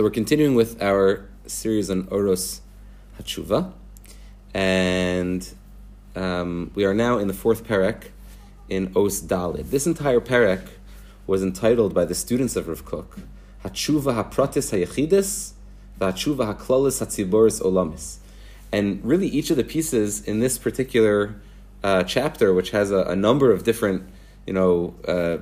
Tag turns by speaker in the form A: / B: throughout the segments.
A: So we're continuing with our series on Oros Hatshuva, and um, we are now in the fourth parak in Os Dalid. This entire parak was entitled by the students of Rav Kook, Hatshuva HaPratis HaYechidis, Hatshuva HaKlolis HaTziboris Olamis. And really each of the pieces in this particular uh, chapter, which has a, a, number of different, you know, uh,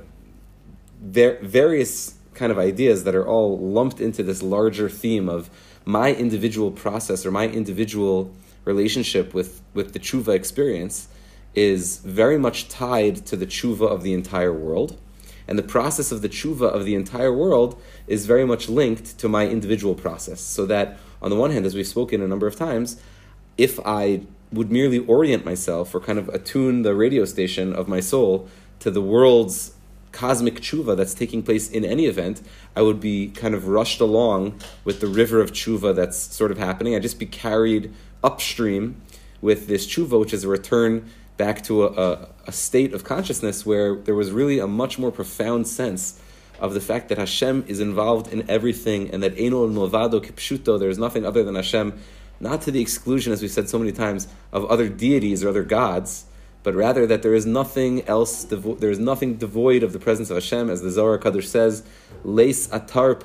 A: ver- various kind of ideas that are all lumped into this larger theme of my individual process or my individual relationship with, with the tshuva experience is very much tied to the tshuva of the entire world. And the process of the tshuva of the entire world is very much linked to my individual process. So that, on the one hand, as we've spoken a number of times, if I would merely orient myself or kind of attune the radio station of my soul to the world's cosmic tshuva that's taking place in any event, I would be kind of rushed along with the river of tshuva that's sort of happening. I'd just be carried upstream with this tshuva, which is a return back to a, a, a, state of consciousness where there was really a much more profound sense of the fact that Hashem is involved in everything and that Eno Novado Kipshuto, there is nothing other than Hashem, not to the exclusion, as we've said so many times, of other deities or other gods but rather that there is nothing else, devo- there is nothing devoid of the presence of Hashem, as the Zohar Kadosh says, Leis atar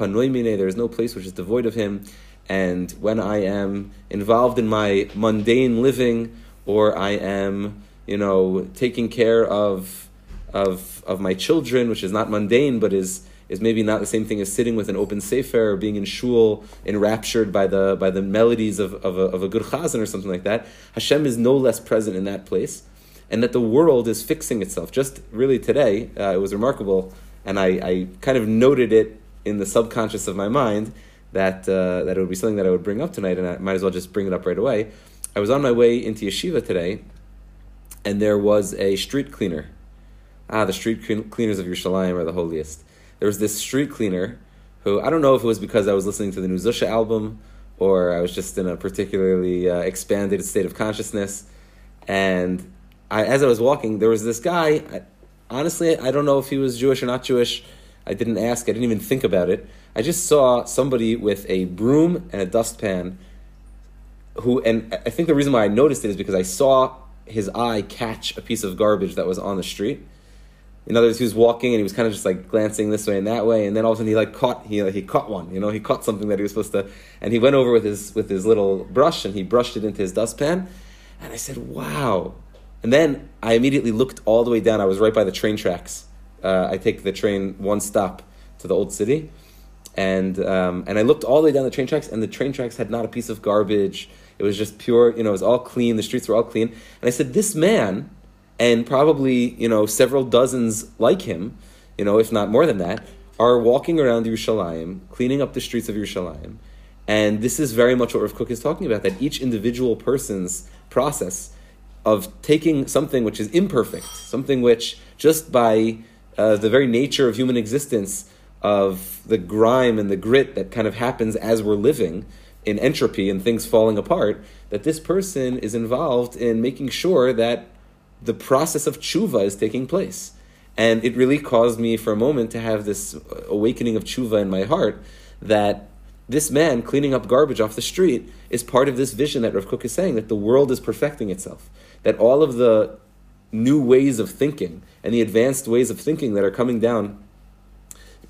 A: there is no place which is devoid of Him. And when I am involved in my mundane living, or I am, you know, taking care of, of, of my children, which is not mundane, but is, is maybe not the same thing as sitting with an open sefer or being in shul, enraptured by the, by the melodies of, of, a, of a good chazan or something like that. Hashem is no less present in that place and that the world is fixing itself. Just really today, uh, it was remarkable, and I, I, kind of noted it in the subconscious of my mind that uh, that it would be something that I would bring up tonight, and I might as well just bring it up right away. I was on my way into yeshiva today, and there was a street cleaner. Ah, the street cleaners of Yerushalayim are the holiest. There was this street cleaner who I don't know if it was because I was listening to the new Zusha album or I was just in a particularly uh, expanded state of consciousness, and I, as I was walking, there was this guy. I, honestly, I don't know if he was Jewish or not Jewish. I didn't ask. I didn't even think about it. I just saw somebody with a broom and a dustpan. Who and I think the reason why I noticed it is because I saw his eye catch a piece of garbage that was on the street. In other words, he was walking and he was kind of just like glancing this way and that way, and then all of a sudden he like caught he he caught one. You know, he caught something that he was supposed to, and he went over with his with his little brush and he brushed it into his dustpan, and I said, "Wow, and then I immediately looked all the way down. I was right by the train tracks. Uh, I take the train one stop to the old city, and um, and I looked all the way down the train tracks, and the train tracks had not a piece of garbage. It was just pure, you know, it was all clean. The streets were all clean. And I said, this man, and probably you know several dozens like him, you know, if not more than that, are walking around Yerushalayim, cleaning up the streets of Yerushalayim. And this is very much what Rav Kook is talking about, that each individual person's process of taking something which is imperfect, something which just by uh, the very nature of human existence, of the grime and the grit that kind of happens as we're living in entropy and things falling apart, that this person is involved in making sure that the process of tshuva is taking place. And it really caused me for a moment to have this awakening of tshuva in my heart that this man cleaning up garbage off the street is part of this vision that Rav Kook is saying that the world is perfecting itself that all of the new ways of thinking and the advanced ways of thinking that are coming down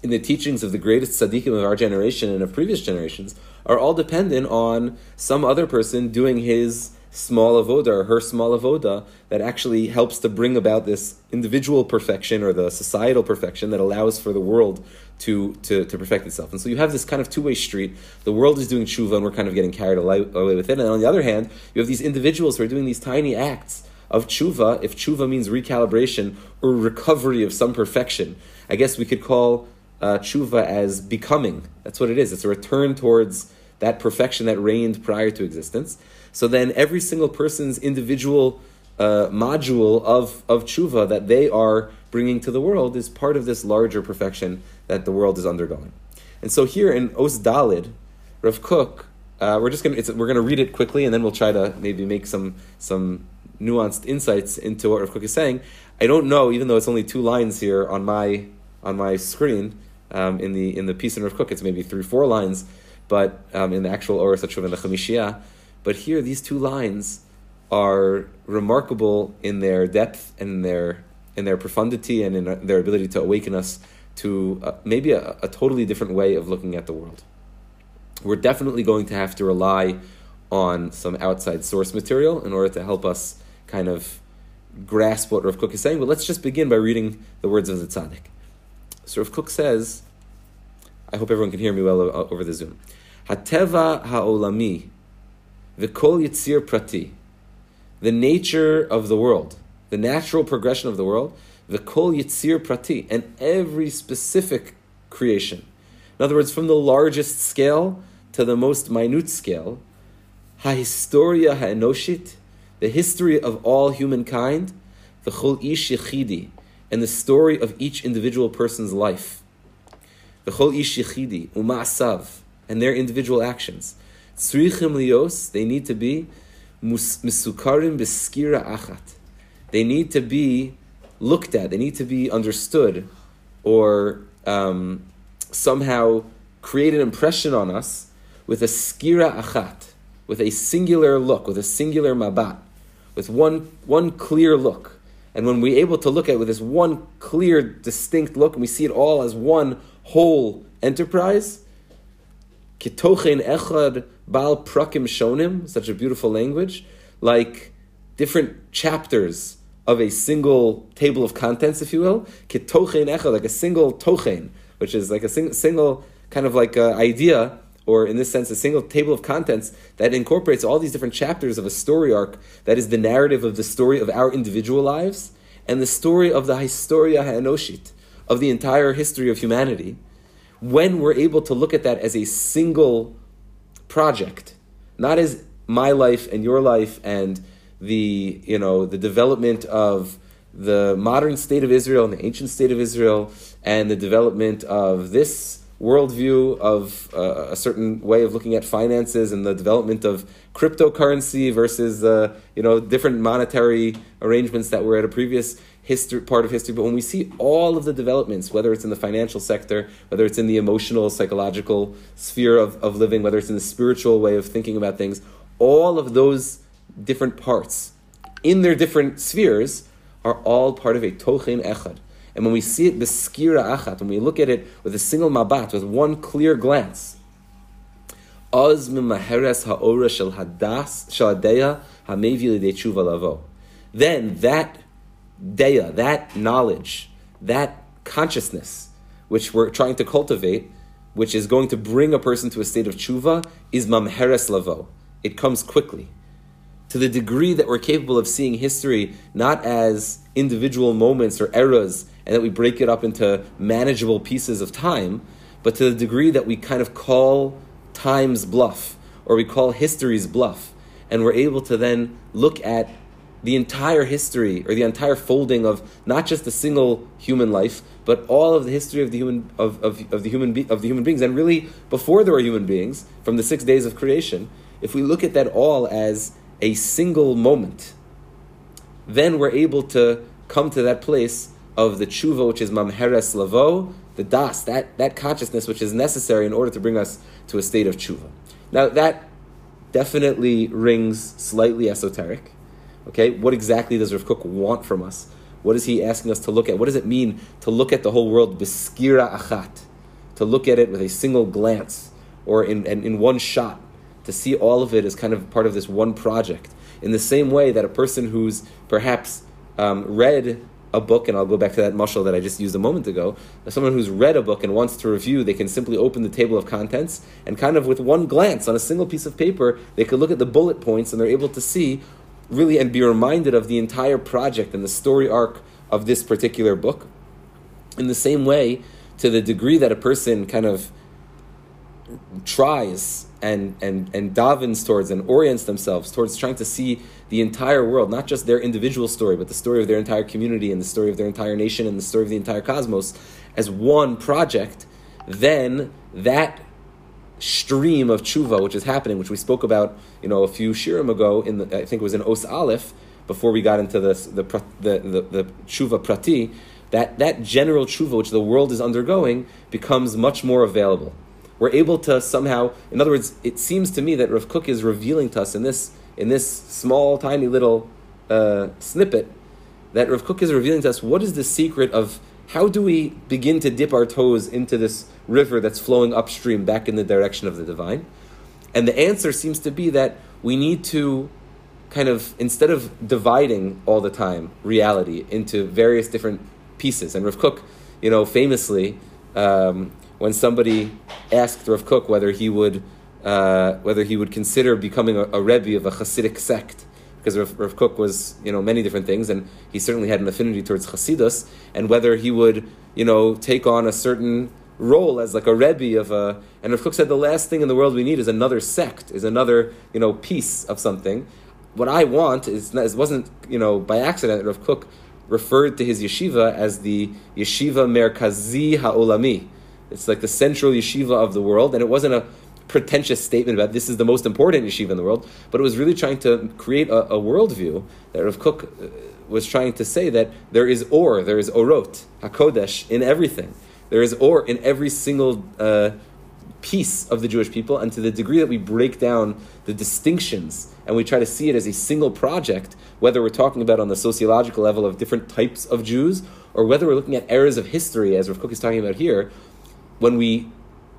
A: in the teachings of the greatest tzaddikim of our generation and of previous generations are all dependent on some other person doing his small avoda or her small avoda that actually helps to bring about this individual perfection or the societal perfection that allows for the world to, to, to perfect itself. And so you have this kind of two way street. The world is doing tshuva and we're kind of getting carried away with it. And on the other hand, you have these individuals who are doing these tiny acts of tshuva, if tshuva means recalibration or recovery of some perfection. I guess we could call uh, tshuva as becoming. That's what it is. It's a return towards that perfection that reigned prior to existence. So then every single person's individual uh, module of, of tshuva that they are bringing to the world is part of this larger perfection that the world is undergoing. And so here in Os Dalid, Rav Kook, uh, we're just gonna we're gonna read it quickly, and then we'll try to maybe make some some nuanced insights into what Rav Kook is saying. I don't know, even though it's only two lines here on my on my screen um, in the in the piece in Rav Kook, it's maybe three four lines. but um, in the actual Oros HaTshuva and the. But here, these two lines are remarkable in their depth and in their in their profundity and in their ability to awaken us to uh, maybe a, a totally different way of looking at the world. We're definitely going to have to rely on some outside source material in order to help us kind of grasp what Rav Kook is saying. But let's just begin by reading the words of the tzaddik. So Rav Kook says, I hope everyone can hear me well over the Zoom. Hateva ha'olami, v'kol yitzir prati, the nature of the world, the natural progression of the world, v'kol yitzir prati, and every specific creation. In other words, from the largest scale to the most minute scale, ha'historia ha'enoshit, the history of all humankind, the chol ish yechidi, and the story of each individual person's life. The chol ish yechidi, uma'asav, and their individual actions. Tzrichim lios, they need to be misukarim beskira achat. They need to be looked at, they need to be understood, or um, somehow create an impression on us with a skira achat, with a singular look, with a singular mabat, with one, one clear look. And when we're able to look at it with this one clear, distinct look, and we see it all as one whole enterprise, kitochen echad bal prakim shonim, such a beautiful language, like different chapters of a single table of contents, if you will, kitochen echad, like a single tochen, which is like a sing, single kind of like idea or in this sense, a single table of contents that incorporates all these different chapters of a story arc that is the narrative of the story of our individual lives and the story of the Historia Ha'enoshit, of the entire history of humanity, when we're able to look at that as a single project, not as my life and your life and the, you know, the development of the modern state of Israel and the ancient state of Israel and the development of this worldview of uh, a certain way of looking at finances and the development of cryptocurrency versus uh, you know different monetary arrangements that were at a previous history part of history. But when we see all of the developments, whether it's in the financial sector, whether it's in the emotional, psychological sphere of, of living, whether it's in the spiritual way of thinking about things, all of those different parts in their different spheres are all part of a tochen echad and when we see it beskira achat, when we look at it with a single mabat, with one clear glance. Then that deya, that knowledge, that consciousness, which we're trying to cultivate, which is going to bring a person to a state of tshuva, is mamheres lavo. It comes quickly to the degree that we're capable of seeing history not as individual moments or eras and that we break it up into manageable pieces of time, but to the degree that we kind of call time's bluff or we call history's bluff, and we're able to then look at the entire history or the entire folding of not just a single human life, but all of the history of the human of, of, of the human be, of the human beings, and really before there were human beings, from the six days of creation, if we look at that all as a single moment, then we're able to come to that place of the tshuva, which is mamheres lavo, the das, that, that consciousness which is necessary in order to bring us to a state of tshuva. Now, that definitely rings slightly esoteric. Okay, what exactly does Rav Kook want from us? What is he asking us to look at? What does it mean to look at the whole world beskira achat? To look at it with a single glance or in, in, in one shot to see all of it as kind of part of this one project. In the same way that a person who's perhaps um, read a book, and I'll go back to that mushal that I just used a moment ago. Someone who's read a book and wants to review, they can simply open the table of contents and kind of with one glance on a single piece of paper, they could look at the bullet points and they're able to see really and be reminded of the entire project and the story arc of this particular book. In the same way, to the degree that a person kind of tries and, and, and davens towards and orients themselves towards trying to see the entire world, not just their individual story, but the story of their entire community and the story of their entire nation and the story of the entire cosmos as one project, then that stream of tshuva, which is happening, which we spoke about, you know, a few shirim ago, in the, I think it was in Os Aleph, before we got into this, the, the, the, the tshuva prati, that, that general tshuva which the world is undergoing becomes much more available. We're able to somehow, in other words, it seems to me that Rav Kook is revealing to us in this in this small, tiny little uh, snippet that Rav Kook is revealing to us what is the secret of how do we begin to dip our toes into this river that's flowing upstream back in the direction of the divine? And the answer seems to be that we need to kind of, instead of dividing all the time reality into various different pieces, and Rav Kook, you know, famously, um, when somebody asked Rav Kook whether he would, uh, whether he would consider becoming a, a Rebbe of a Hasidic sect, because Rav, Rav Kook was, you know, many different things, and he certainly had an affinity towards Hasidus, and whether he would, you know, take on a certain role as like a Rebbe of a. And Rav Kook said the last thing in the world we need is another sect, is another you know piece of something. What I want is it wasn't you know by accident Rav Kook referred to his yeshiva as the yeshiva merkazi ha'olami. It's like the central yeshiva of the world, and it wasn't a pretentious statement about this is the most important yeshiva in the world, but it was really trying to create a, a worldview that Rav Kook uh, was trying to say that there is or, there is orot, hakodesh in everything. There is or in every single uh, piece of the Jewish people, and to the degree that we break down the distinctions and we try to see it as a single project, whether we're talking about on the sociological level of different types of Jews, or whether we're looking at eras of history, as Rav Kook is talking about here, when we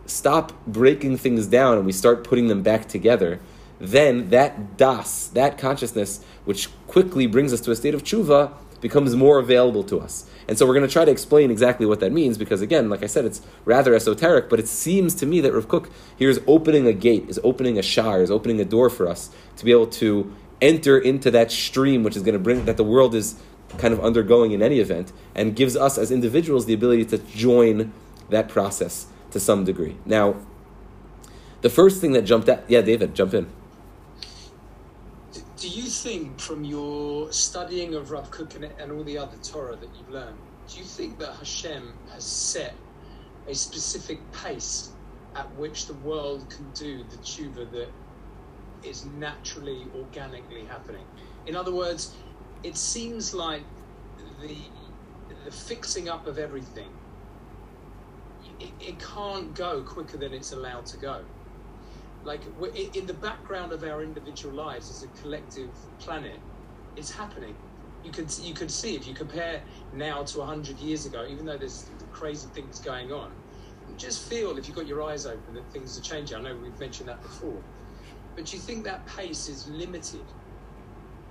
A: stop breaking things down and we start putting them back together, then that das, that consciousness, which quickly brings us to a state of tshuva, becomes more available to us. And so we're going to try to explain exactly what that means because, again, like I said, it's rather esoteric, but it seems to me that Rav Kook here is opening a gate, is opening a shar, is opening a door for us to be able to enter into that stream which is going to bring that the world is kind of undergoing in any event and gives us as individuals the ability to join that process to some degree. Now, the first thing that jumped out, yeah, David, jump in
B: do you think from your studying of Rav Kook and, and all the other Torah that you've learned, do you think that Hashem has set a specific pace at which the world can do the tshuva that is naturally, organically happening? In other words, it seems like the the fixing up of everything it, it can't go quicker than it's allowed to go like in the background of our individual lives as a collective planet, it's happening. You can you can see if you compare now to hundred years ago, even though there's crazy things going on, just feel if you've got your eyes open that things are changing. I know we've mentioned that before, but you think that pace is limited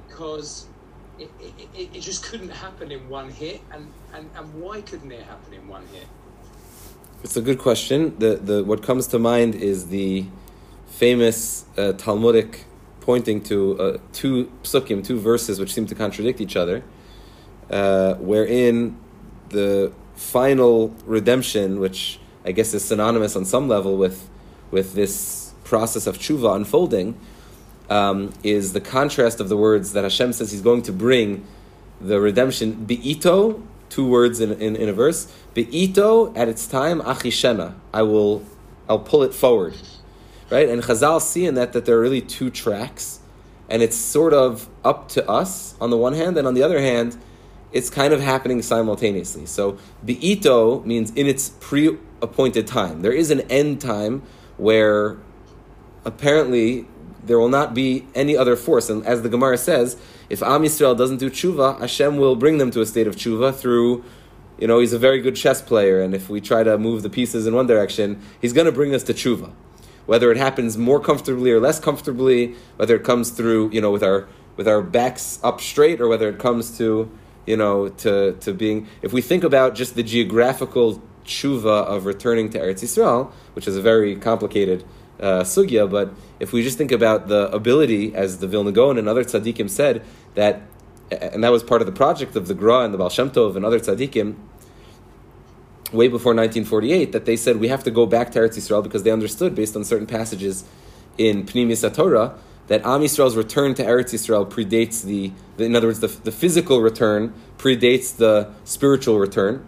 B: because it, it, it just couldn't happen in one hit, and, and, and why couldn't it happen in one hit?
A: It's a good question. The the what comes to mind is the famous uh, Talmudic pointing to uh, two psukim, two verses which seem to contradict each other, uh, wherein the final redemption, which I guess is synonymous on some level with with this process of tshuva unfolding, um, is the contrast of the words that Hashem says He's going to bring the redemption beito, two words in, in, in a verse, beito at its time achishena. I will I'll pull it forward right? And Chazal see in that that there are really two tracks, and it's sort of up to us on the one hand, and on the other hand, it's kind of happening simultaneously. So bi'ito means in its pre-appointed time. There is an end time where apparently there will not be any other force. And as the Gemara says, if Am Yisrael doesn't do tshuva, Hashem will bring them to a state of tshuva through, you know, he's a very good chess player, and if we try to move the pieces in one direction, he's going to bring us to tshuva whether it happens more comfortably or less comfortably, whether it comes through, you know, with our with our backs up straight, or whether it comes to, you know, to, to being. If we think about just the geographical tshuva of returning to Eretz Yisrael, which is a very complicated uh, sugya, but if we just think about the ability, as the Vilna Gaon and other tzaddikim said, that, and that was part of the project of the Gra and the Baal Shem Tov and other tzaddikim, way before 1948 that they said we have to go back to Eretz Yisrael because they understood based on certain passages in Pnimis Torah that Am Yisrael's return to Eretz Yisrael predates the, the in other words, the, the physical return predates the spiritual return.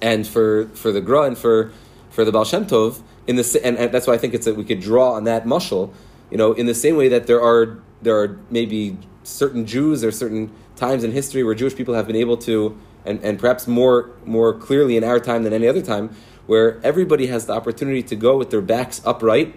A: And for, for the Gra and for, for the Baal Shem Tov, in the, and, and that's why I think it's that we could draw on that mushal, you know, in the same way that there are, there are maybe certain Jews or certain times in history where Jewish people have been able to and, and perhaps more more clearly in our time than any other time, where everybody has the opportunity to go with their backs upright,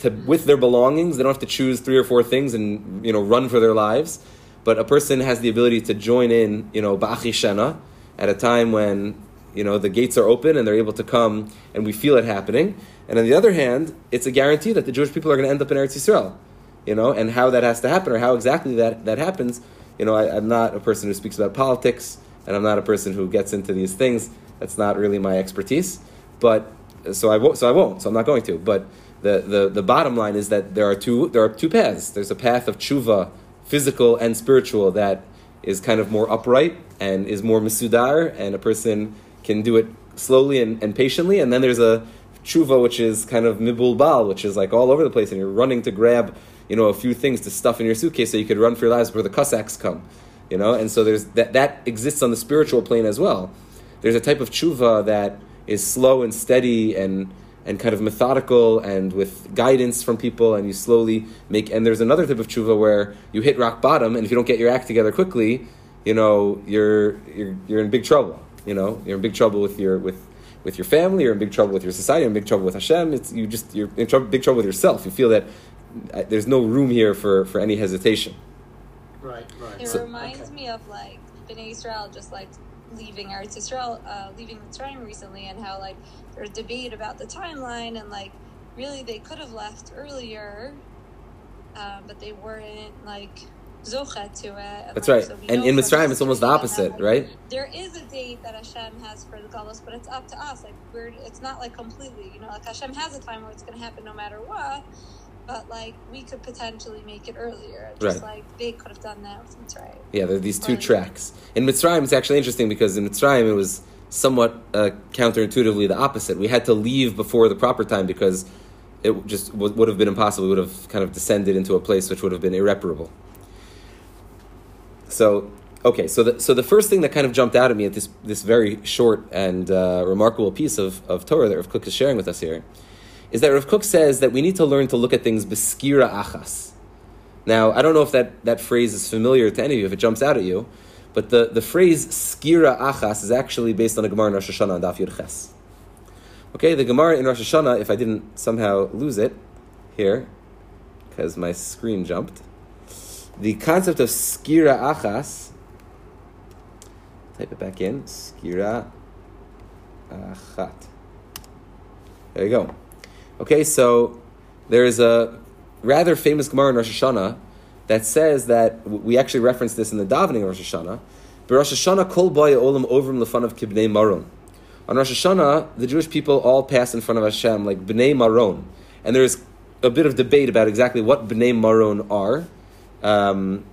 A: to with their belongings. They don't have to choose three or four things and you know run for their lives, but a person has the ability to join in, you know, ba'achishena at a time when you know the gates are open and they're able to come, and we feel it happening. And on the other hand, it's a guarantee that the Jewish people are going to end up in Eretz Yisrael, you know, and how that has to happen or how exactly that that happens. You know, I, I'm not a person who speaks about politics, and I'm not a person who gets into these things. That's not really my expertise. But so I won't. So I won't. So I'm not going to. But the, the, the bottom line is that there are two there are two paths. There's a path of tshuva, physical and spiritual, that is kind of more upright and is more misudar, and a person can do it slowly and, and patiently. And then there's a tshuva which is kind of mibulbal, which is like all over the place, and you're running to grab you know a few things to stuff in your suitcase so you could run for your lives before the Cossacks come. You know, and so there's that that exists on the spiritual plane as well. There's a type of tshuva that is slow and steady and and kind of methodical and with guidance from people, and you slowly make. And there's another type of tshuva where you hit rock bottom, and if you don't get your act together quickly, you know you're you're you're in big trouble. You know you're in big trouble with your with with your family, you're in big trouble with your society, you're in big trouble with Hashem. It's you just you're in trouble, big trouble with yourself. You feel that uh, there's no room here for for any hesitation.
B: Right, right.
C: It
A: So-
C: reminds
B: okay.
C: me of like Bnei Israel just like leaving Eretz Israel, uh, leaving Mitzrayim recently, and how like there's debate about the timeline, and like really they could have left earlier, um, but they weren't like zocha to it.
A: That's right.
C: so
A: And in Mitzrayim, it's almost the opposite,
C: like,
A: right?
C: There is a date that Hashem has for the Galus, but it's up to us. Like we're, it's not like completely, you know, like Hashem has a time where it's going to happen no matter what. But like we could potentially make it earlier, just
A: Right.
C: like they could have done that with Mitzrayim.
A: Yeah, there are these two tracks. In Mitzrayim, it's actually interesting because in Mitzrayim, it was somewhat uh, counterintuitively the opposite. We had to leave before the proper time because it just w- would have been impossible. We would have kind of descended into a place which would have been irreparable. So, okay, so the, so the first thing that kind of jumped out at me at this, this very short and uh, remarkable piece of, of Torah that Rav Kook is sharing with us here is that Rav Kook says that we need to learn to look at things beskira achas. Now, I don't know if that, that phrase is familiar to any of you, if it jumps out at you, but the, the phrase skira achas is actually based on a Gemara in Rosh Hashanah on Daf Yud Ches. Okay, the Gemara in Rosh Hashanah, if I didn't somehow lose it here, because my screen jumped, the concept of skira achas, type it back in, skira achat. There you go. Okay, so there is a rather famous Gemara in Rosh Hashanah that says that we actually reference this in the davening of Rosh Hashanah. But Rosh Hashanah kol boy olam lefan of kibnei maron. On Rosh Hashanah, the Jewish people all pass in front of Hashem like bnei maron, and there is a bit of debate about exactly what bnei maron are. Um,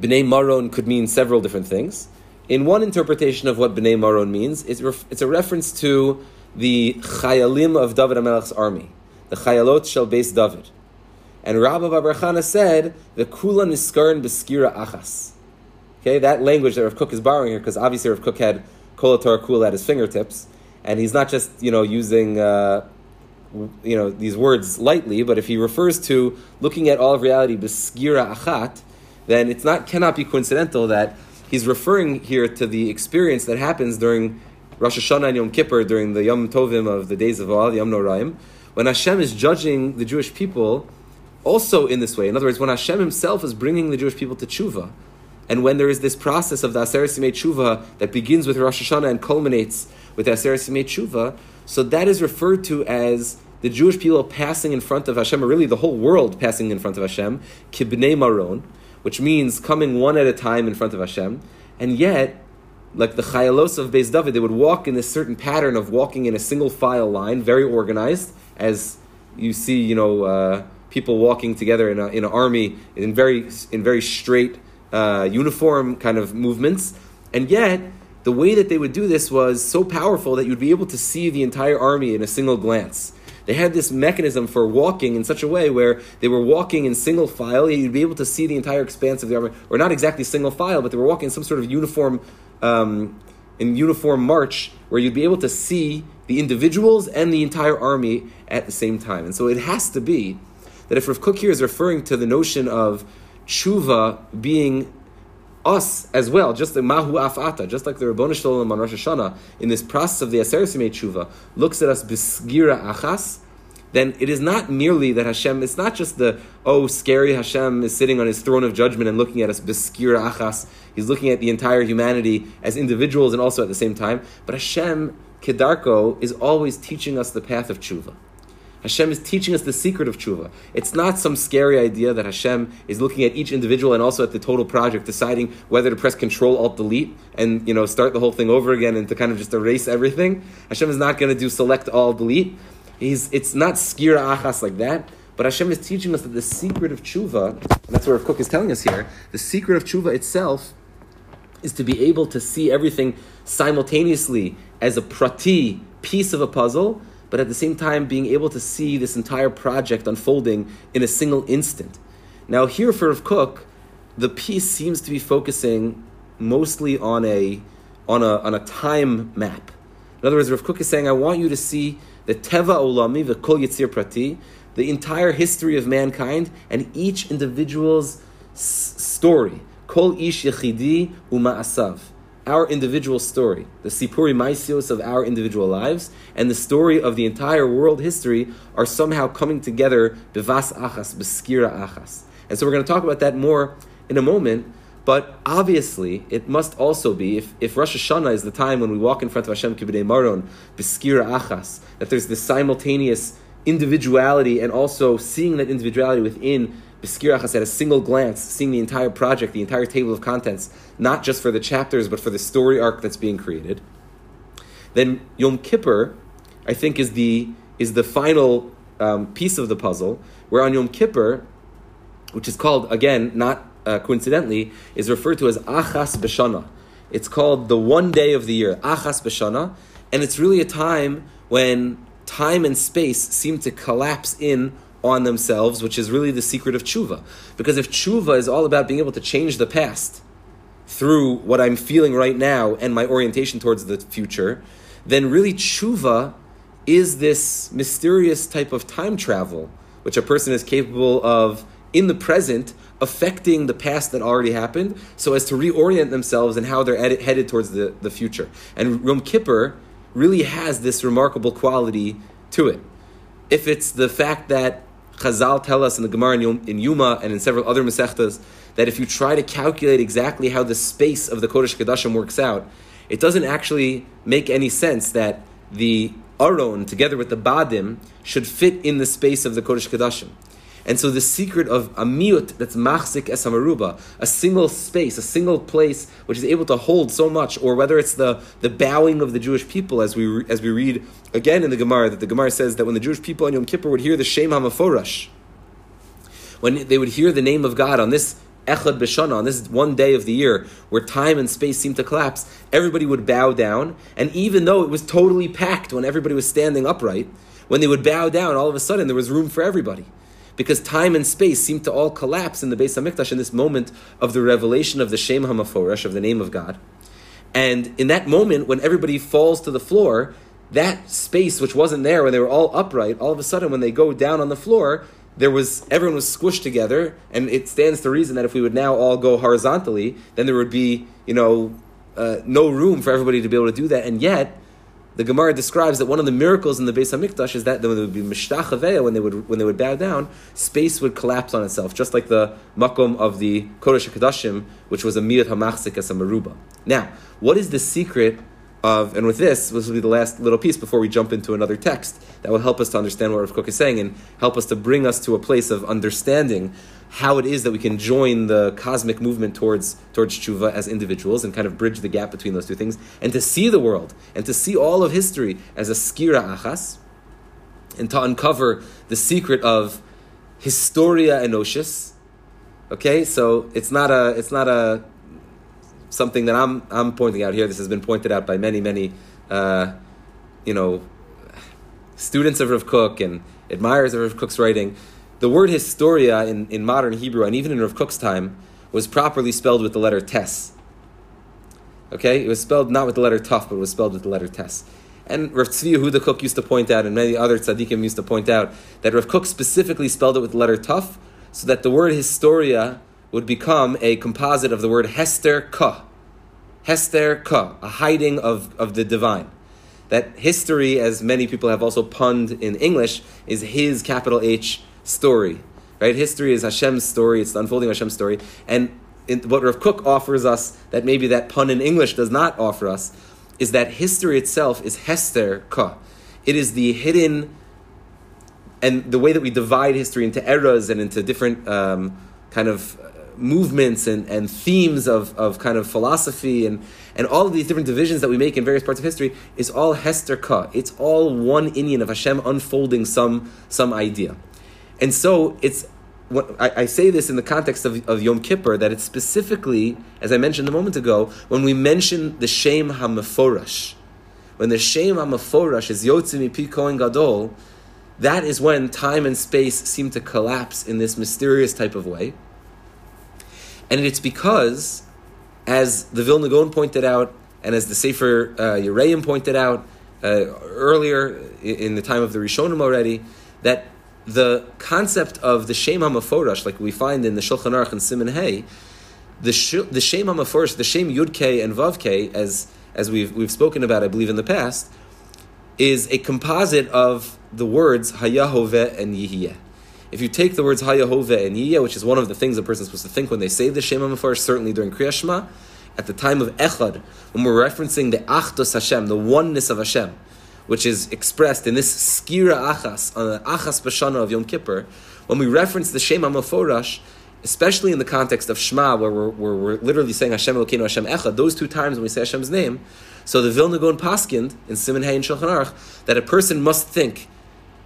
A: bnei maron could mean several different things. In one interpretation of what bnei maron means, it's, ref- it's a reference to the chayalim of David HaMelech's army, the chayalot shel base David. And Rabbi Babarchana said, the kula niskarin beskira achas. Okay, that language that Rav Kook is borrowing here, because obviously Rav Kook had Kol Torah Kula at his fingertips, and he's not just you know using uh, you know these words lightly, but if he refers to looking at all of reality beskira achat, then it's not cannot be coincidental that he's referring here to the experience that happens during Rosh Hashanah and Yom Kippur during the Yom Tovim of the days of all the Yom Noraim, when Hashem is judging the Jewish people also in this way. In other words, when Hashem Himself is bringing the Jewish people to tshuva, and when there is this process of the Aseret Simei Tshuva that begins with Rosh Hashanah and culminates with the Aseret Simei Tshuva, so that is referred to as the Jewish people passing in front of Hashem, or really the whole world passing in front of Hashem, Kibnei Maron, which means coming one at a time in front of Hashem, and yet, like the Chayalos of Beis David, they would walk in this certain pattern of walking in a single file line, very organized, as you see, you know, uh, people walking together in, a, in an army in very, in very straight, uh, uniform kind of movements. And yet, the way that they would do this was so powerful that you'd be able to see the entire army in a single glance. They had this mechanism for walking in such a way where they were walking in single file. You'd be able to see the entire expanse of the army, or not exactly single file, but they were walking in some sort of uniform, um, in uniform march, where you'd be able to see the individuals and the entire army at the same time. And so it has to be that if Rav Kook here is referring to the notion of tshuva being us as well, just like Mahu Afata, just like the Rabboni Shalom on Rosh Hashanah, in this process of the Aseret Tshuva, looks at us Bisgira Achas, then it is not merely that Hashem, it's not just the, oh, scary Hashem is sitting on his throne of judgment and looking at us Biskira Achas. He's looking at the entire humanity as individuals and also at the same time. But Hashem, Kedarko, is always teaching us the path of tshuva. Hashem is teaching us the secret of tshuva. It's not some scary idea that Hashem is looking at each individual and also at the total project, deciding whether to press Control Alt Delete and you know start the whole thing over again and to kind of just erase everything. Hashem is not going to do Select All Delete. He's, it's not skira achas like that, but Hashem is teaching us that the secret of tshuva, and that's what Rav Kook is telling us here, the secret of tshuva itself is to be able to see everything simultaneously as a prati piece of a puzzle, but at the same time being able to see this entire project unfolding in a single instant. Now, here for Rav Kook, the piece seems to be focusing mostly on a, on a, on a time map. In other words, Rav Kook is saying, I want you to see the Teva Olami, the Kol Yitzir Prati, the entire history of mankind and each individual's s- story. Kol Ish Yechidi Uma'asav. Our individual story, the Sipuri Maisios of our individual lives, and the story of the entire world history are somehow coming together, Bivas Achas, Beskira Achas. And so we're going to talk about that more in a moment. But obviously, it must also be, if, if Rosh Hashanah is the time when we walk in front of Hashem Kibidei Maron, Beskira Achas, that there's this simultaneous individuality and also seeing that individuality within Beskira Achas at a single glance, seeing the entire project, the entire table of contents, not just for the chapters, but for the story arc that's being created. Then Yom Kippur, I think, is the, is the final um, piece of the puzzle, where on Yom Kippur, which is called, again, not uh, coincidentally, is referred to as Achas Beshana. It's called the one day of the year, Achas Beshana, and it's really a time when time and space seem to collapse in on themselves, which is really the secret of tshuva. Because if tshuva is all about being able to change the past through what I'm feeling right now and my orientation towards the future, then really tshuva is this mysterious type of time travel, which a person is capable of in the present affecting the past that already happened so as to reorient themselves and how they're ed- headed towards the, the future. And Yom Kippur really has this remarkable quality to it. If it's the fact that Chazal tell us in the Gemara in, in Yuma and in several other Masechtas that if you try to calculate exactly how the space of the Kodesh Kadashim works out, it doesn't actually make any sense that the Aron, together with the Badim, should fit in the space of the Kodesh Kadashim. And so the secret of a miut that's machzik es hamaruba, a single space, a single place which is able to hold so much, or whether it's the, the bowing of the Jewish people, as we, as we read again in the Gemara, that the Gemara says that when the Jewish people on Yom Kippur would hear the Shem HaMaforash, when they would hear the name of God on this Echad B'Shana, on this one day of the year where time and space seemed to collapse, everybody would bow down, and even though it was totally packed when everybody was standing upright, when they would bow down, all of a sudden there was room for everybody because time and space seem to all collapse in the Beis Hamikdash in this moment of the revelation of the Shem Hamaforesh, of the name of God. And in that moment, when everybody falls to the floor, that space which wasn't there when they were all upright, all of a sudden when they go down on the floor, there was everyone was squished together, and it stands to reason that if we would now all go horizontally, then there would be, you know, uh, no room for everybody to be able to do that. And yet, the Gemara describes that one of the miracles in the Beis Hamikdash is that when they would be mishtachaveh, when they would when they would bow down, space would collapse on itself, just like the makom of the Kodesh Hakadoshim, which was a miyat hamachzik as a maruba. Now, what is the secret of? And with this, this will be the last little piece before we jump into another text that will help us to understand what Rav Kook is saying and help us to bring us to a place of understanding how it is that we can join the cosmic movement towards towards tshuva as individuals and kind of bridge the gap between those two things, and to see the world and to see all of history as a skira achas, and to uncover the secret of historia enoshis. Okay, so it's not a it's not a something that I'm I'm pointing out here. This has been pointed out by many many, uh, you know, students of Rav Kook and admirers of Rav Kook's writing the word historia in, in modern Hebrew and even in Rav Kook's time was properly spelled with the letter tes. Okay, it was spelled not with the letter tuf, but it was spelled with the letter tes. And Rav Tzvi Yehuda Kook used to point out, and many other tzaddikim used to point out, that Rav Kook specifically spelled it with the letter tuf, so that the word historia would become a composite of the word Hester Ka. Hester Ka, a hiding of, of the divine. That history, as many people have also punned in English, is his capital H story. Right? History is Hashem's story, it's the unfolding of Hashem's story. And in, what Rav Kook offers us, that maybe that pun in English does not offer us, is that history itself is Hester Ka. It is the hidden, and the way that we divide history into eras and into different um, kind of movements and, and themes of, of kind of philosophy and, and all of these different divisions that we make in various parts of history is all Hester Ka. It's all one Indian of Hashem unfolding some, some idea. And so it's what, I, I, say this in the context of, of Yom Kippur that it's specifically, as I mentioned a moment ago, when we mention the Shem HaMeforash, when the Shem HaMeforash is Yotzim Pi Kohen Gadol, that is when time and space seem to collapse in this mysterious type of way. And it's because, as the Vilna Gaon pointed out, and as the Sefer uh, pointed out uh, earlier in the time of the Rishonim already, that the concept of the Shem HaMaforash, like we find in the Shulchan Aruch and Siman Hay, the, sh- the Shem HaMaforash, the Shem Yud K and Vav K, as, as we've, we've spoken about, I believe, in the past, is a composite of the words Hayahove and Yihiyeh. If you take the words Hayahove and Yiyah, which is one of the things a person is supposed to think when they say the Shem HaMaforash, certainly during Kriya Shema, at the time of Echad, when we're referencing the Achdus Hashem, the oneness of Hashem, which is expressed in this Skira Achas, on the Achas Bashana of Yom Kippur, when we reference the Shem HaMaforash, especially in the context of Shema, where we're, where we're literally saying Hashem Elokeinu Hashem Echad, those two times when we say Hashem's name, so the Vilna Gaon Paskind in Siman Hay and Shulchan Aruch, that a person must think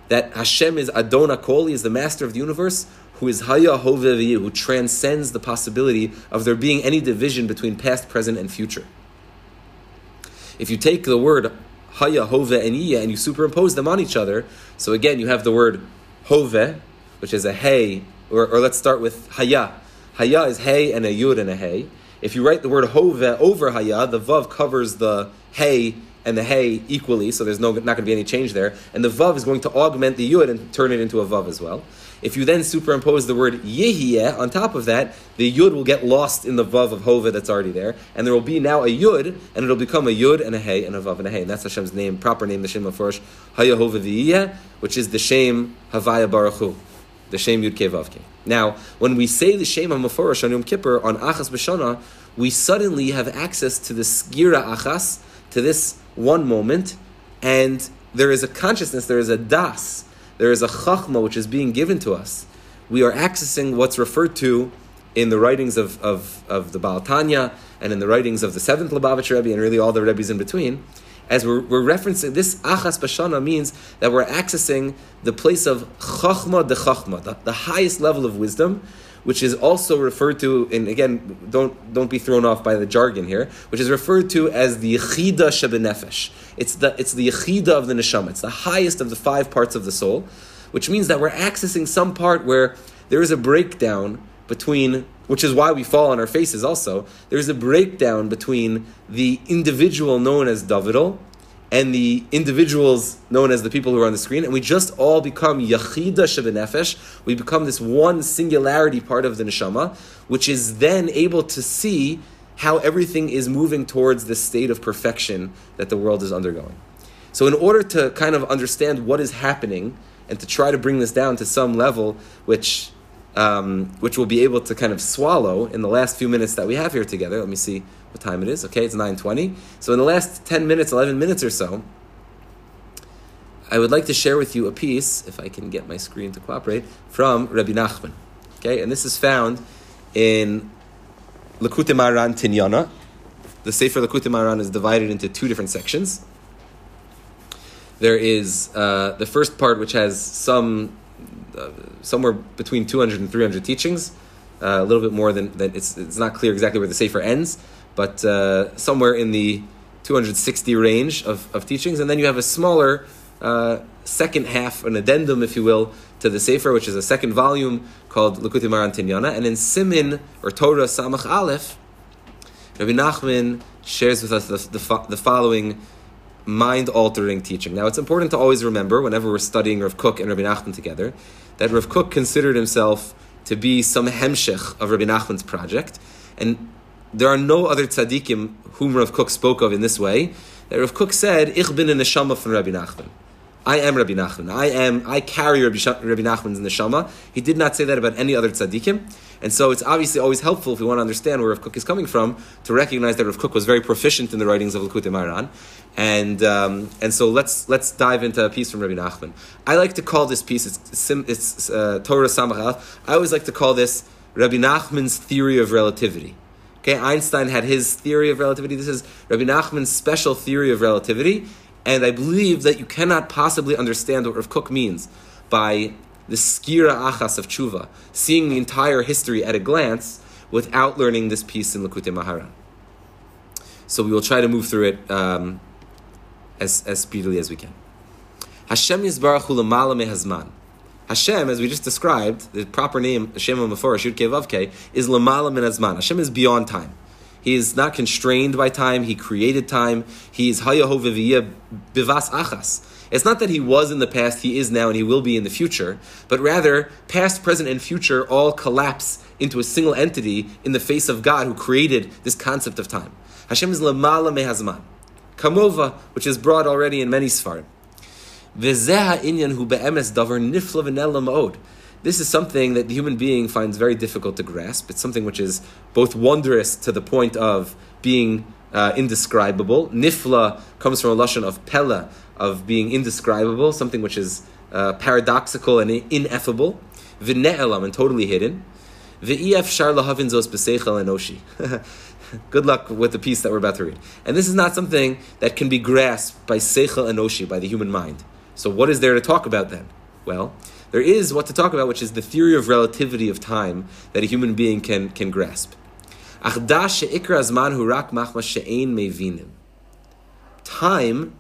A: that Hashem is Adon Kol, is the master of the universe, who is Haya Hovevi, who transcends the possibility of there being any division between past, present, and future. If you take the word Haya, Hove, and Iya and you superimpose them on each other, so again you have the word Hove, which is a Hey, or, or let's start with Haya. Haya is Hey and a Yud and a Hey. If you write the word Hove over Haya, the Vav covers the Hey and the hey equally, so there's no, not going to be any change there. And the vav is going to augment the yud and turn it into a vav as well. If you then superimpose the word yehiyeh on top of that, the yud will get lost in the vav of hova that's already there, and there will be now a yud, and it'll become a yud and a hey and a vav and a hey, and that's Hashem's name, proper name, the Shem Meforish, Hayahova V'yiyeh, which is the Shem Havaya Baruch the Shem Yud Ke Now, when we say the Shem HaMeforish on Yom Kippur, on Achas B'Shana, we suddenly have access to the Skira Achas, to this one moment, and there is a consciousness, there is a das, there is a chachma which is being given to us. We are accessing what's referred to in the writings of, of, of the Baal Tanya and in the writings of the seventh Lubavitch Rebbe and really all the Rebbe's in between. As we're, we're referencing this achas bashana means that we're accessing the place of chachma de chachma, the, the highest level of wisdom, which is also referred to, and again, don't, don't be thrown off by the jargon here, which is referred to as the Yechida Shebenefesh. It's the, it's the Yechida of the Neshama. It's the highest of the five parts of the soul, which means that we're accessing some part where there is a breakdown between, which is why we fall on our faces also, there's a breakdown between the individual known as Davidal and the individuals known as the people who are on the screen, and we just all become yachida shebenefesh. We become this one singularity part of the neshama, which is then able to see how everything is moving towards the state of perfection that the world is undergoing. So, in order to kind of understand what is happening and to try to bring this down to some level, which um, which we'll be able to kind of swallow in the last few minutes that we have here together. Let me see what time it is. Okay, it's 9.20. So in the last 10 minutes, 11 minutes or so, I would like to share with you a piece, if I can get my screen to cooperate, from Rabbi Nachman. Okay, and this is found in Likutei Moharan Tinyana. The Sefer Likutei Moharan is divided into two different sections. There is uh, the first part, which has some uh, somewhere between 200 and 300 teachings, uh, a little bit more than that. It's, it's not clear exactly where the Sefer ends, but uh, somewhere in the 260 range of, of teachings. And then you have a smaller uh, second half, an addendum, if you will, to the Sefer, which is a second volume called Likutei Moharan Tinyana. And in Simin, or Torah Samach Aleph, Rabbi Nachman shares with us the, the, the following mind altering teaching. Now, it's important to always remember, whenever we're studying Rav Kook and Rabbi Nachman together, that Rav Kook considered himself to be some hemshech of Rabbi Nachman's project. And there are no other tzaddikim whom Rav Kook spoke of in this way. That Rav Kook said, Ich bin a neshama from Rabbi Nachman. I am Rabbi Nachman. I am. I carry Rabbi, Rabbi Nachman's neshama. He did not say that about any other tzaddikim, and so it's obviously always helpful if we want to understand where Rav Kook is coming from to recognize that Rav Kook was very proficient in the writings of Likutei Moharan, and um, and so let's let's dive into a piece from Rabbi Nachman. I like to call this piece it's it's uh, Torah Samach I always like to call this Rabbi Nachman's theory of relativity. Okay, Einstein had his theory of relativity. This is Rabbi Nachman's special theory of relativity and I believe that you cannot possibly understand what Rav Kook means by the skira achas of tshuva, seeing the entire history at a glance without learning this piece in Likutei Moharan. So we will try to move through it um, as, as speedily as we can. Hashem Yisbarach Hu Mehazman. Hashem, as we just described, the proper name, Hashem Meforish, Yud Vavke, is Lamala Min Hazman. Hashem is beyond time. He is not constrained by time. He created time. He is Hayahoviviyah Bivas Achas. It's not that he was in the past, he is now, and he will be in the future, but rather, past, present, and future all collapse into a single entity in the face of God who created this concept of time. Hashem is Lamala Mehazman. Kamova, which is brought already in many Sfarim. This is something that the human being finds very difficult to grasp. It's something which is both wondrous to the point of being uh, indescribable. Nifla comes from a lashon of pella, of being indescribable, something which is uh, paradoxical and ineffable. V'ne'elam, and totally hidden. V'ef shar lahavin zos b'seichel enoshi. Good luck with the piece that we're about to read. And this is not something that can be grasped by seichel enoshi, by the human mind. So what is there to talk about then? Well, there is what to talk about, which is the theory of relativity of time that a human being can, can grasp. Time,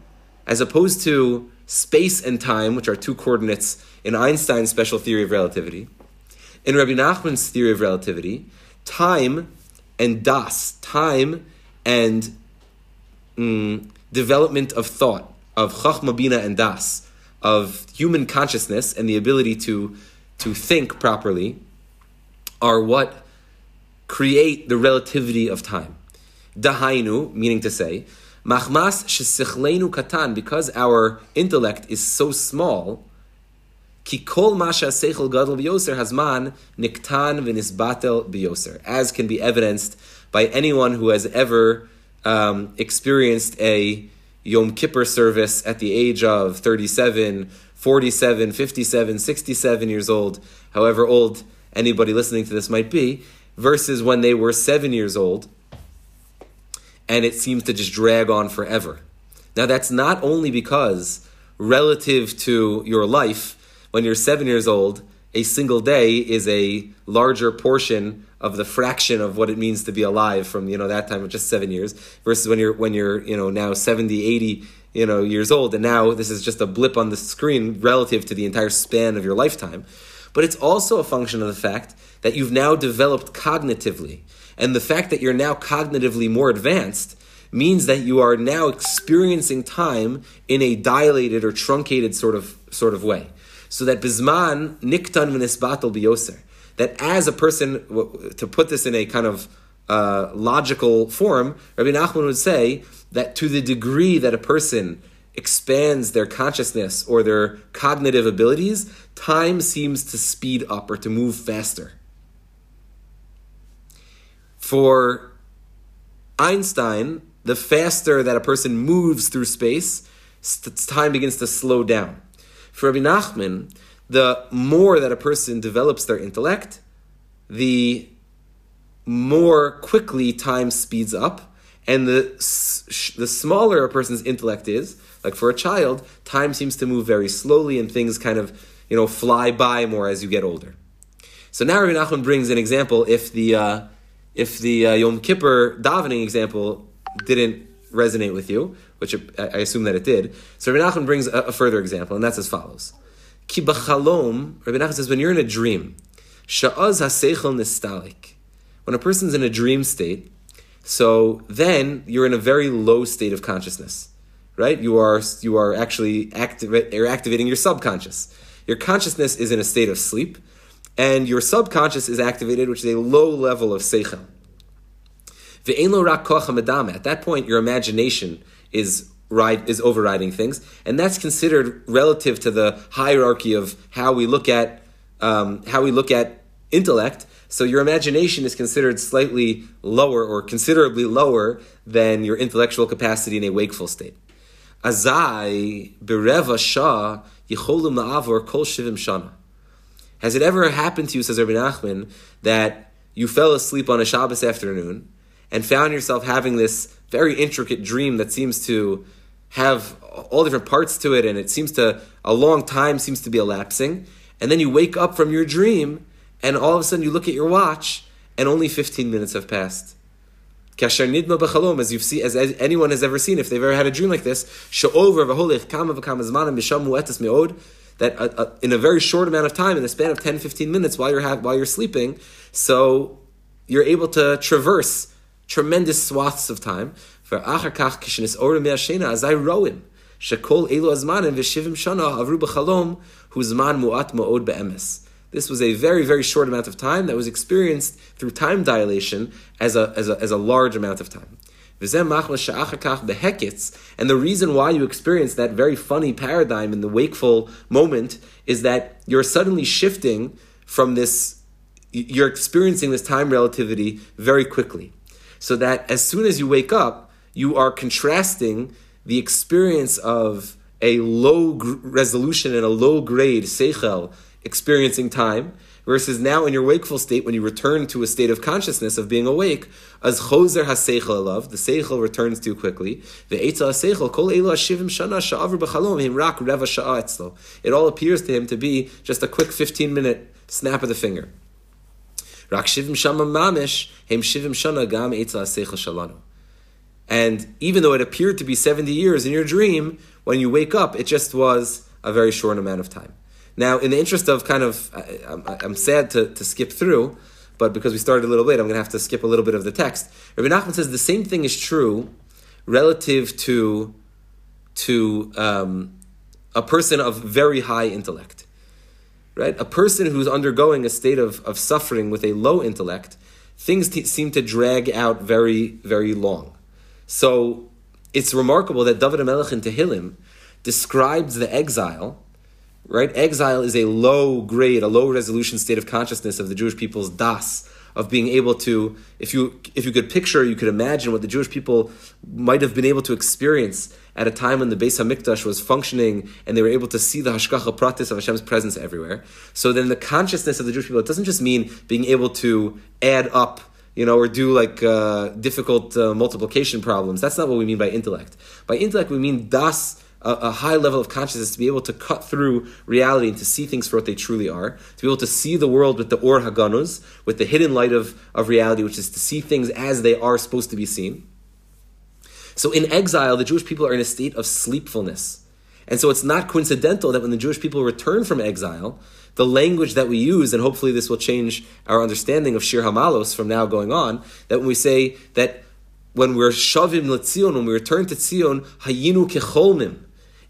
A: as opposed to space and time, which are two coordinates in Einstein's special theory of relativity, in Rabbi Nachman's theory of relativity, time and das, time and mm, development of thought, of chachma bina and das, of human consciousness and the ability to, to think properly are what create the relativity of time. Dahainu, meaning to say, machmas shesichlenu katan, because our intellect is so small, kikol masha seichel gadol hazman niktan v'nisbatel biyoser, as can be evidenced by anyone who has ever um, experienced a Yom Kippur service at the age of 37, 47, 57, 67 years old, however old anybody listening to this might be, versus when they were seven years old, and it seems to just drag on forever. Now, that's not only because, relative to your life, when you're seven years old, a single day is a larger portion of the fraction of what it means to be alive from you know that time of just seven years versus when you're when you're you know now 70 80 you know years old and now this is just a blip on the screen relative to the entire span of your lifetime but it's also a function of the fact that you've now developed cognitively and the fact that you're now cognitively more advanced means that you are now experiencing time in a dilated or truncated sort of sort of way so that bisman niktan v'nisbatel biyoser. That as a person, to put this in a kind of uh, logical form, Rabbi Nachman would say that to the degree that a person expands their consciousness or their cognitive abilities, time seems to speed up or to move faster. For Einstein, the faster that a person moves through space, time begins to slow down. For Rabbi Nachman, the more that a person develops their intellect, the more quickly time speeds up, and the the smaller a person's intellect is, like for a child, time seems to move very slowly, and things kind of you know fly by more as you get older. So now Rabbi Nachman brings an example. If the uh, if the uh, Yom Kippur davening example didn't resonate with you, which I assume that it did. So Rabbi Nachman brings a, a further example, and that's as follows. Ki b'chalom, Rabbi Nachman says, when you're in a dream, sha'az ha'seichel nistalik. When a person's in a dream state, so then you're in a very low state of consciousness, right? You are you are actually activate, you're activating your subconscious. Your consciousness is in a state of sleep, and your subconscious is activated, which is a low level of seichel. At that point, your imagination is ride, is overriding things, and that's considered relative to the hierarchy of how we look at um, how we look at intellect. So your imagination is considered slightly lower or considerably lower than your intellectual capacity in a wakeful state. Azai bereva shah yicholim la'avor kol shivim shana. Has it ever happened to you, says Rabbi Nachman, that you fell asleep on a Shabbos afternoon and found yourself having this very intricate dream that seems to have all different parts to it and it seems to, a long time seems to be elapsing, and then you wake up from your dream and all of a sudden you look at your watch and only 15 minutes have passed. Kasher nidma as you've seen, as anyone has ever seen, if they've ever had a dream like this, that uh, uh, in a very short amount of time, in the span of 10, 15 minutes while you're, ha- while you're sleeping, so you're able to traverse tremendous swaths of time. Be'emes. This was a very, very short amount of time that was experienced through time dilation as a, as a, as a large amount of time. And the reason why you experience that very funny paradigm in the wakeful moment is that you're suddenly shifting from this, you're experiencing this time relativity very quickly. So that as soon as you wake up, you are contrasting the experience of a low resolution and a low grade seichel experiencing time, versus now in your wakeful state, when you return to a state of consciousness of being awake, as choser haseichel love, the seichel returns too quickly. The eitza haseichel kol elu hashivim shana sha'avr b'chalom him rak reva sha'a etzlo. It all appears to him to be just a quick fifteen minute snap of the finger. Rak shivim shama mamish him shivim shana gam eitza haseichel shalanu. And even though it appeared to be 70 years in your dream, when you wake up, it just was a very short amount of time. Now, in the interest of kind of, I, am sad to, to skip through, but because we started a little late, I'm going to have to skip a little bit of the text. Rabbi Nachman says the same thing is true relative to to um, a person of very high intellect. Right? A person who's undergoing a state of, of suffering with a low intellect, things t- seem to drag out very, very long. So it's remarkable that David HaMelech in Tehillim describes the exile right? Exile is a low grade, a low resolution state of consciousness of the Jewish people's das, of being able to, if you if you could picture, you could imagine what the Jewish people might have been able to experience at a time when the Beis Hamikdash was functioning and they were able to see the hashgacha pratis of Hashem's presence everywhere. So then the consciousness of the Jewish people, it doesn't just mean being able to add up you know, or do like uh, difficult uh, multiplication problems. That's not what we mean by intellect. By intellect, we mean das a, a, high level of consciousness to be able to cut through reality and to see things for what they truly are, to be able to see the world with the or haganus, with the hidden light of, of reality, which is to see things as they are supposed to be seen. So in exile, the Jewish people are in a state of sleepfulness. And so it's not coincidental that when the Jewish people return from exile, the language that we use, and hopefully this will change our understanding of Shir Hamalos from now going on, that when we say that when we're shavim letzion, when we return to Tzion, hayinu kecholmim,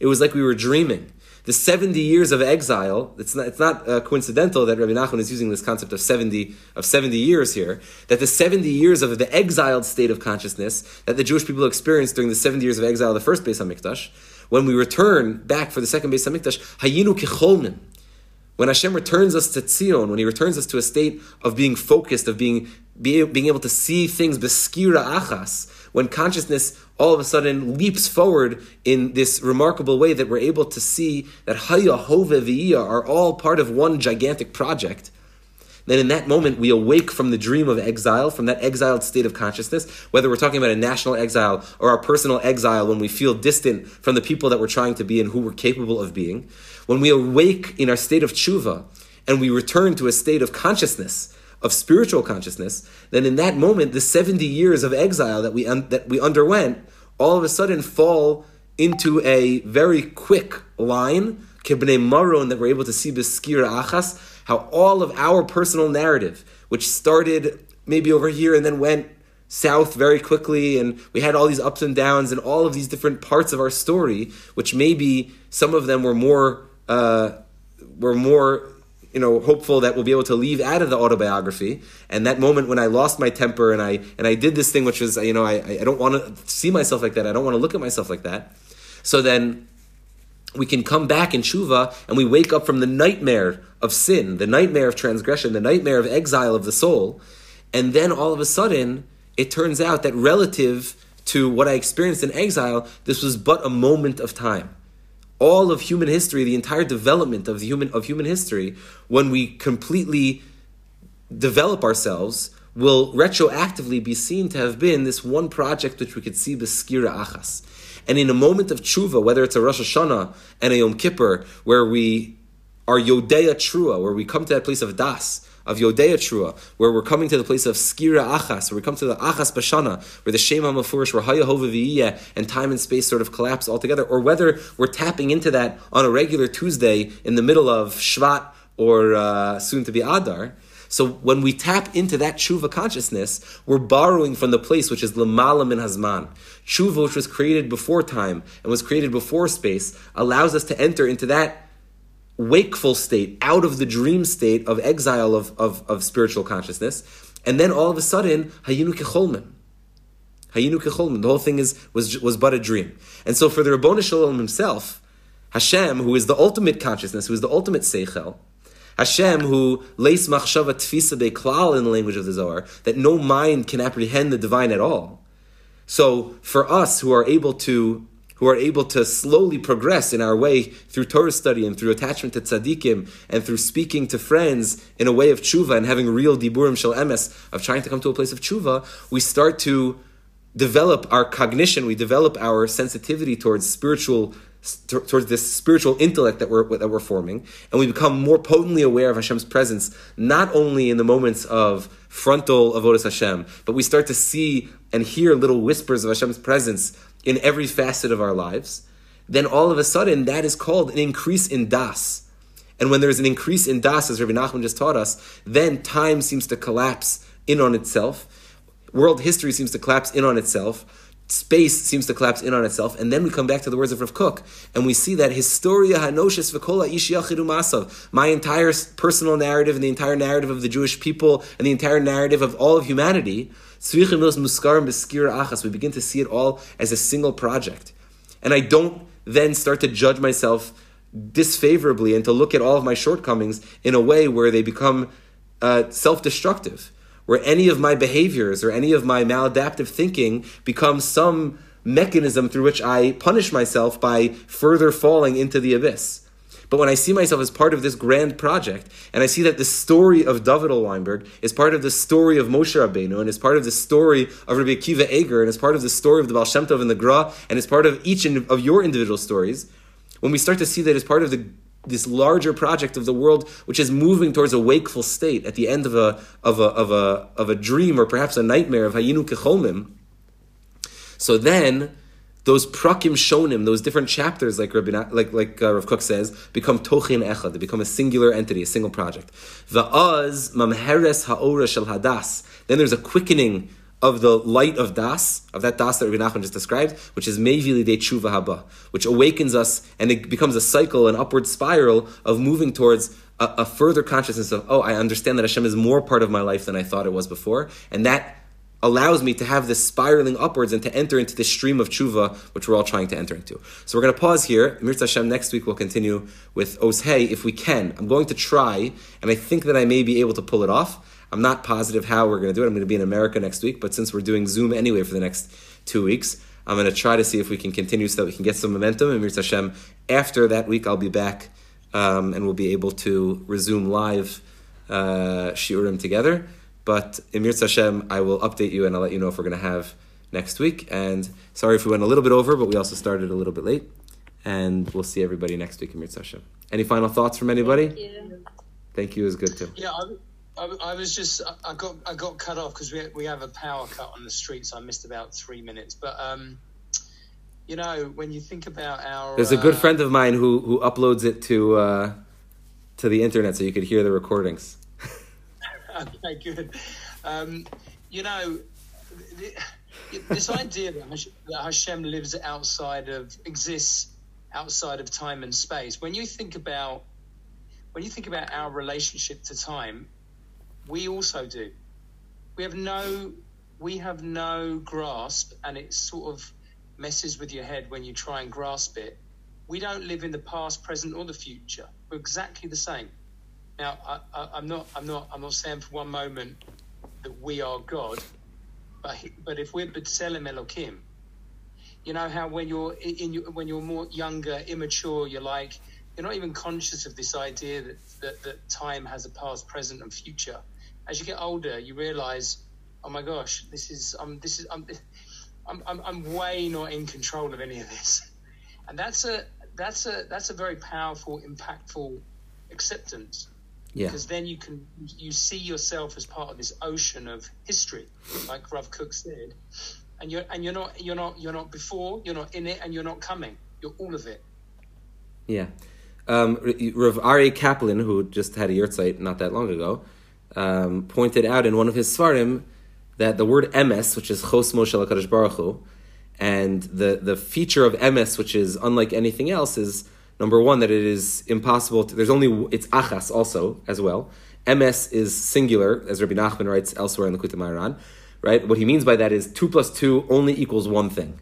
A: it was like we were dreaming. The 70 years of exile, it's not, it's not uh, coincidental that Rabbi Nachman is using this concept of 70, of 70 years here, that the 70 years of the exiled state of consciousness that the Jewish people experienced during the 70 years of exile the first Beis HaMikdash, when we return back for the second Beis HaMikdash, hayinu kecholmim. When Hashem returns us to Tzion, when He returns us to a state of being focused, of being, being able to see things beskira achas, when consciousness all of a sudden leaps forward in this remarkable way that we're able to see that Haya, Hove, V'iyah are all part of one gigantic project, then in that moment we awake from the dream of exile, from that exiled state of consciousness, whether we're talking about a national exile or our personal exile when we feel distant from the people that we're trying to be and who we're capable of being. When we awake in our state of tshuva and we return to a state of consciousness, of spiritual consciousness, then in that moment, the 70 years of exile that we, un- that we underwent all of a sudden fall into a very quick line, kibnei maron, that we're able to see beskira achas, how all of our personal narrative, which started maybe over here and then went south very quickly, and we had all these ups and downs and all of these different parts of our story, which maybe some of them were more uh, were more you know, hopeful that we'll be able to leave out of the autobiography. And that moment when I lost my temper and I and I did this thing, which was, you know, I, I don't want to see myself like that. I don't want to look at myself like that. So then we can come back in tshuva and we wake up from the nightmare of sin, the nightmare of transgression, the nightmare of exile of the soul. And then all of a sudden, it turns out that relative to what I experienced in exile, this was but a moment of time all of human history, the entire development of the human of human history, when we completely develop ourselves, will retroactively be seen to have been this one project which we could see the skira achas. And in a moment of tshuva, whether it's a Rosh Hashanah and a Yom Kippur, where we are Yodea Trua, where we come to that place of das, of Yodea Trua, where we're coming to the place of Skira Achas, where we come to the Achas Bashana, where the Shem HaMafurish, where Haya Hova and time and space sort of collapse altogether, or whether we're tapping into that on a regular Tuesday in the middle of Shvat or uh, soon to be Adar. So when we tap into that tshuva consciousness, we're borrowing from the place which is lamala min hazman. Tshuva, which was created before time and was created before space, allows us to enter into that wakeful state, out of the dream state of exile of, of, of spiritual consciousness. And then all of a sudden, hayinu kecholmen. Hayinu kecholmen. The whole thing is was was but a dream. And so for the Ribono Shel Olam himself, Hashem, who is the ultimate consciousness, who is the ultimate seichel, Hashem, who leis machshava tfisa klal in the language of the Zohar, that no mind can apprehend the divine at all. So for us who are able to who are able to slowly progress in our way through Torah study and through attachment to tzaddikim and through speaking to friends in a way of tshuva and having real diburim shel emes of trying to come to a place of tshuva, we start to develop our cognition, we develop our sensitivity towards spiritual towards this spiritual intellect that we're that we're forming, and we become more potently aware of Hashem's presence, not only in the moments of frontal avodas Hashem, but we start to see and hear little whispers of Hashem's presence in every facet of our lives, then all of a sudden that is called an increase in das. And when there's an increase in das, as Rabbi Nachman just taught us, then time seems to collapse in on itself. World history seems to collapse in on itself. Space seems to collapse in on itself. And then we come back to the words of Rav Kook, and we see that historia hanoshes v'kola masav. My entire personal narrative and the entire narrative of the Jewish people and the entire narrative of all of humanity we begin to see it all as a single project. And I don't then start to judge myself disfavorably and to look at all of my shortcomings in a way where they become uh, self destructive, where any of my behaviors or any of my maladaptive thinking becomes some mechanism through which I punish myself by further falling into the abyss. But when I see myself as part of this grand project, and I see that the story of David Weinberg is part of the story of Moshe Rabbeinu, and is part of the story of Rabbi Akiva Eger, and is part of the story of the Baal Shem Tov and the Gra, and is part of each of your individual stories, when we start to see that as part of the this larger project of the world, which is moving towards a wakeful state at the end of a of a of a of a dream or perhaps a nightmare of Hayinu Kecholmim. So then those prakim shonim, those different chapters, like Rabbi, like like uh, Rav Kook says, become tochin echad. They become a singular entity, a single project. Va'az mamheres haora shel hadas. Then there's a quickening of the light of das, of that das that Rabbi Nachman just described, which is mevili de tshuva haba, which awakens us and it becomes a cycle, an upward spiral of moving towards a, a further consciousness of, oh, I understand that Hashem is more part of my life than I thought it was before, and that allows me to have this spiraling upwards and to enter into this stream of tshuva, which we're all trying to enter into. So we're going to pause here. Mirza Hashem, next week we'll continue with Oshei if we can. I'm going to try, and I think that I may be able to pull it off. I'm not positive how we're going to do it. I'm going to be in America next week, but since we're doing Zoom anyway for the next two weeks, I'm going to try to see if we can continue so that we can get some momentum. And Mirza Hashem, after that week, I'll be back um, and we'll be able to resume live uh, shiurim together. But Emir Hashem, I will update you and I'll let you know if we're going to have next week. And sorry if we went a little bit over, but we also started a little bit late. And we'll see everybody next week, Emir Hashem. Any final thoughts from anybody?
C: Thank you.
A: Thank you is good too.
B: Yeah, I, I, I was just I got I got cut off because we we have a power cut on the street, so I missed about three minutes. But um, you know, when you think about our
A: there's a good uh, friend of mine who who uploads it to uh, to the internet so you could hear the recordings.
B: okay, good. Um, you know, this idea that Hashem lives outside of, exists outside of time and space, when you think about when you think about our relationship to time, we also do. We have no we have no grasp, and it sort of messes with your head when you try and grasp it. We don't live in the past, present, or the future. We're exactly the same. Now, I, am not, I'm not, I'm not saying for one moment that we are God, but but if we're B'Tselem Elokim, you know how when you're in your, when you're more younger, immature, you're like you're not even conscious of this idea that, that that time has a past, present, and future. As you get older, you realize, oh my gosh, this is um this is um, I'm, I'm I'm way not in control of any of this, and that's a that's a that's a very powerful, impactful acceptance yeah. Because then you can you see yourself as part of this ocean of history, like Rav Kook said, and you're and you're not you're not you're not before, you're not in it, and you're not coming. You're all of it.
A: Yeah. Um, Rav Aryeh Kaplan, who just had a yahrzeit not that long ago, um, pointed out in one of his svarim that the word emes, which is chos Moshe Hakadosh Baruch Hu, and the the feature of emes, which is unlike anything else, is Number one, that it is impossible. To, there's only it's achas also as well. Emes is singular, as Rabbi Nachman writes elsewhere in the Moharan. Right. What he means by that is two plus two only equals one thing,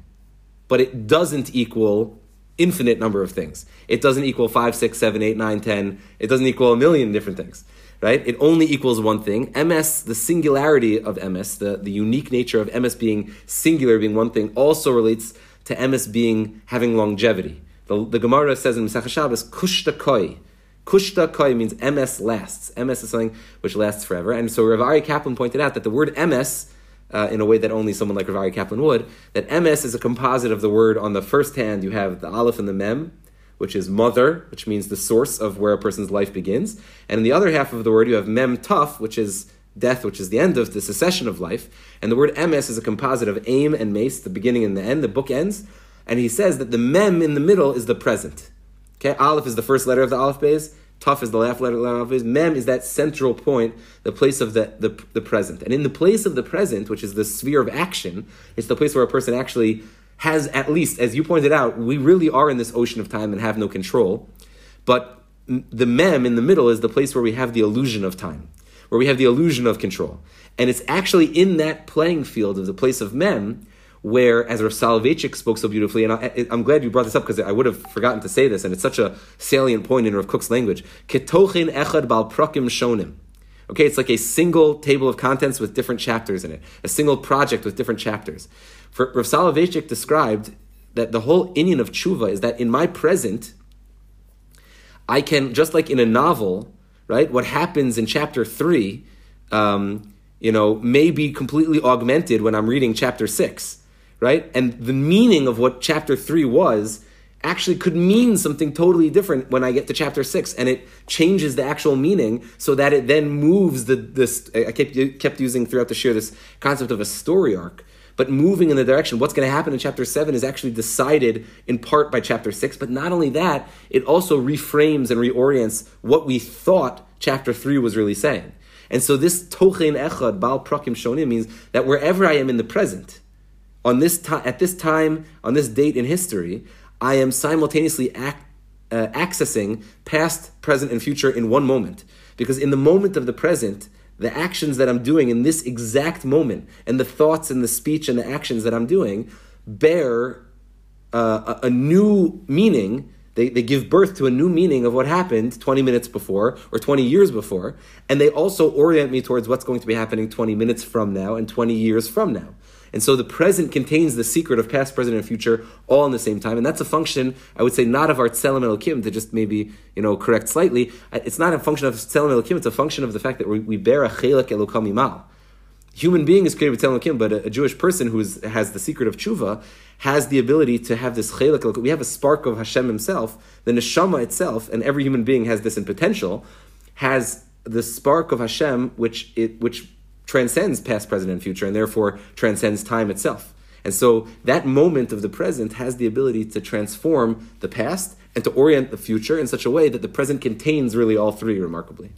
A: but it doesn't equal infinite number of things. It doesn't equal five, six, seven, eight, nine, ten. It doesn't equal a million different things. Right? It only equals one thing. Emes, the singularity of emes, the, the unique nature of emes being singular, being one thing, also relates to emes being having longevity. The, the Gemara says in Masechah Shabbos, kushta koi. Kushta koi means emes lasts. Emes is something which lasts forever. And so Rav Aryeh Kaplan pointed out that the word emes, uh, in a way that only someone like Rav Aryeh Kaplan would, that emes is a composite of the word on the first hand, you have the aleph and the mem, which is mother, which means the source of where a person's life begins. And in the other half of the word, you have mem tuf, which is death, which is the end of the cessation of life. And the word emes is a composite of aim and mace, the beginning and the end, the book ends and he says that the mem in the middle is the present. Okay, aleph is the first letter of the aleph beis. Tuf is the last letter of the aleph beis. Mem is that central point, the place of the, the, the present. And in the place of the present, which is the sphere of action, it's the place where a person actually has at least, as you pointed out, we really are in this ocean of time and have no control. But the mem in the middle is the place where we have the illusion of time, where we have the illusion of control. And it's actually in that playing field of the place of mem where, as Rav Soloveitchik spoke so beautifully, and I, am glad you brought this up because I would have forgotten to say this, and it's such a salient point in Rav Kook's language. Ketochin echad bal prakim shonim. Okay, it's like a single table of contents with different chapters in it, a single project with different chapters. Rav Soloveitchik described that the whole inyan of tshuva is that in my present, I can, just like in a novel, right, what happens in chapter three, um, you know, may be completely augmented when I'm reading chapter six right? And the meaning of what chapter three was actually could mean something totally different when I get to chapter six, and it changes the actual meaning so that it then moves the this. I kept kept using throughout the year this concept of a story arc, but moving in the direction what's going to happen in chapter seven is actually decided in part by chapter six. But not only that, it also reframes and reorients what we thought chapter three was really saying. And so this tochen echad bal prakim shonim means that wherever I am in the present on this time, at this time, on this date in history, I am simultaneously act, uh, accessing past, present, and future in one moment. Because in the moment of the present, the actions that I'm doing in this exact moment, and the thoughts and the speech and the actions that I'm doing, bear uh, a, a new meaning they, they give birth to a new meaning of what happened 20 minutes before or 20 years before. And they also orient me towards what's going to be happening 20 minutes from now and 20 years from now. And so the present contains the secret of past, present, and future all in the same time. And that's a function, I would say, not of our tselem elokim, to just maybe, you know, correct slightly. It's not a function of tselem elokim, it's a function of the fact that we, bear a chelak elokam imal. Human being is created with tselem elokim, but a, Jewish person who has the secret of tshuva has the ability to have this chelak elokim. We have a spark of Hashem himself. The neshama itself, and every human being has this in potential, has the spark of Hashem, which it, which transcends past, present, and future, and therefore transcends time itself. And so that moment of the present has the ability to transform the past and to orient the future in such a way that the present contains really all three remarkably.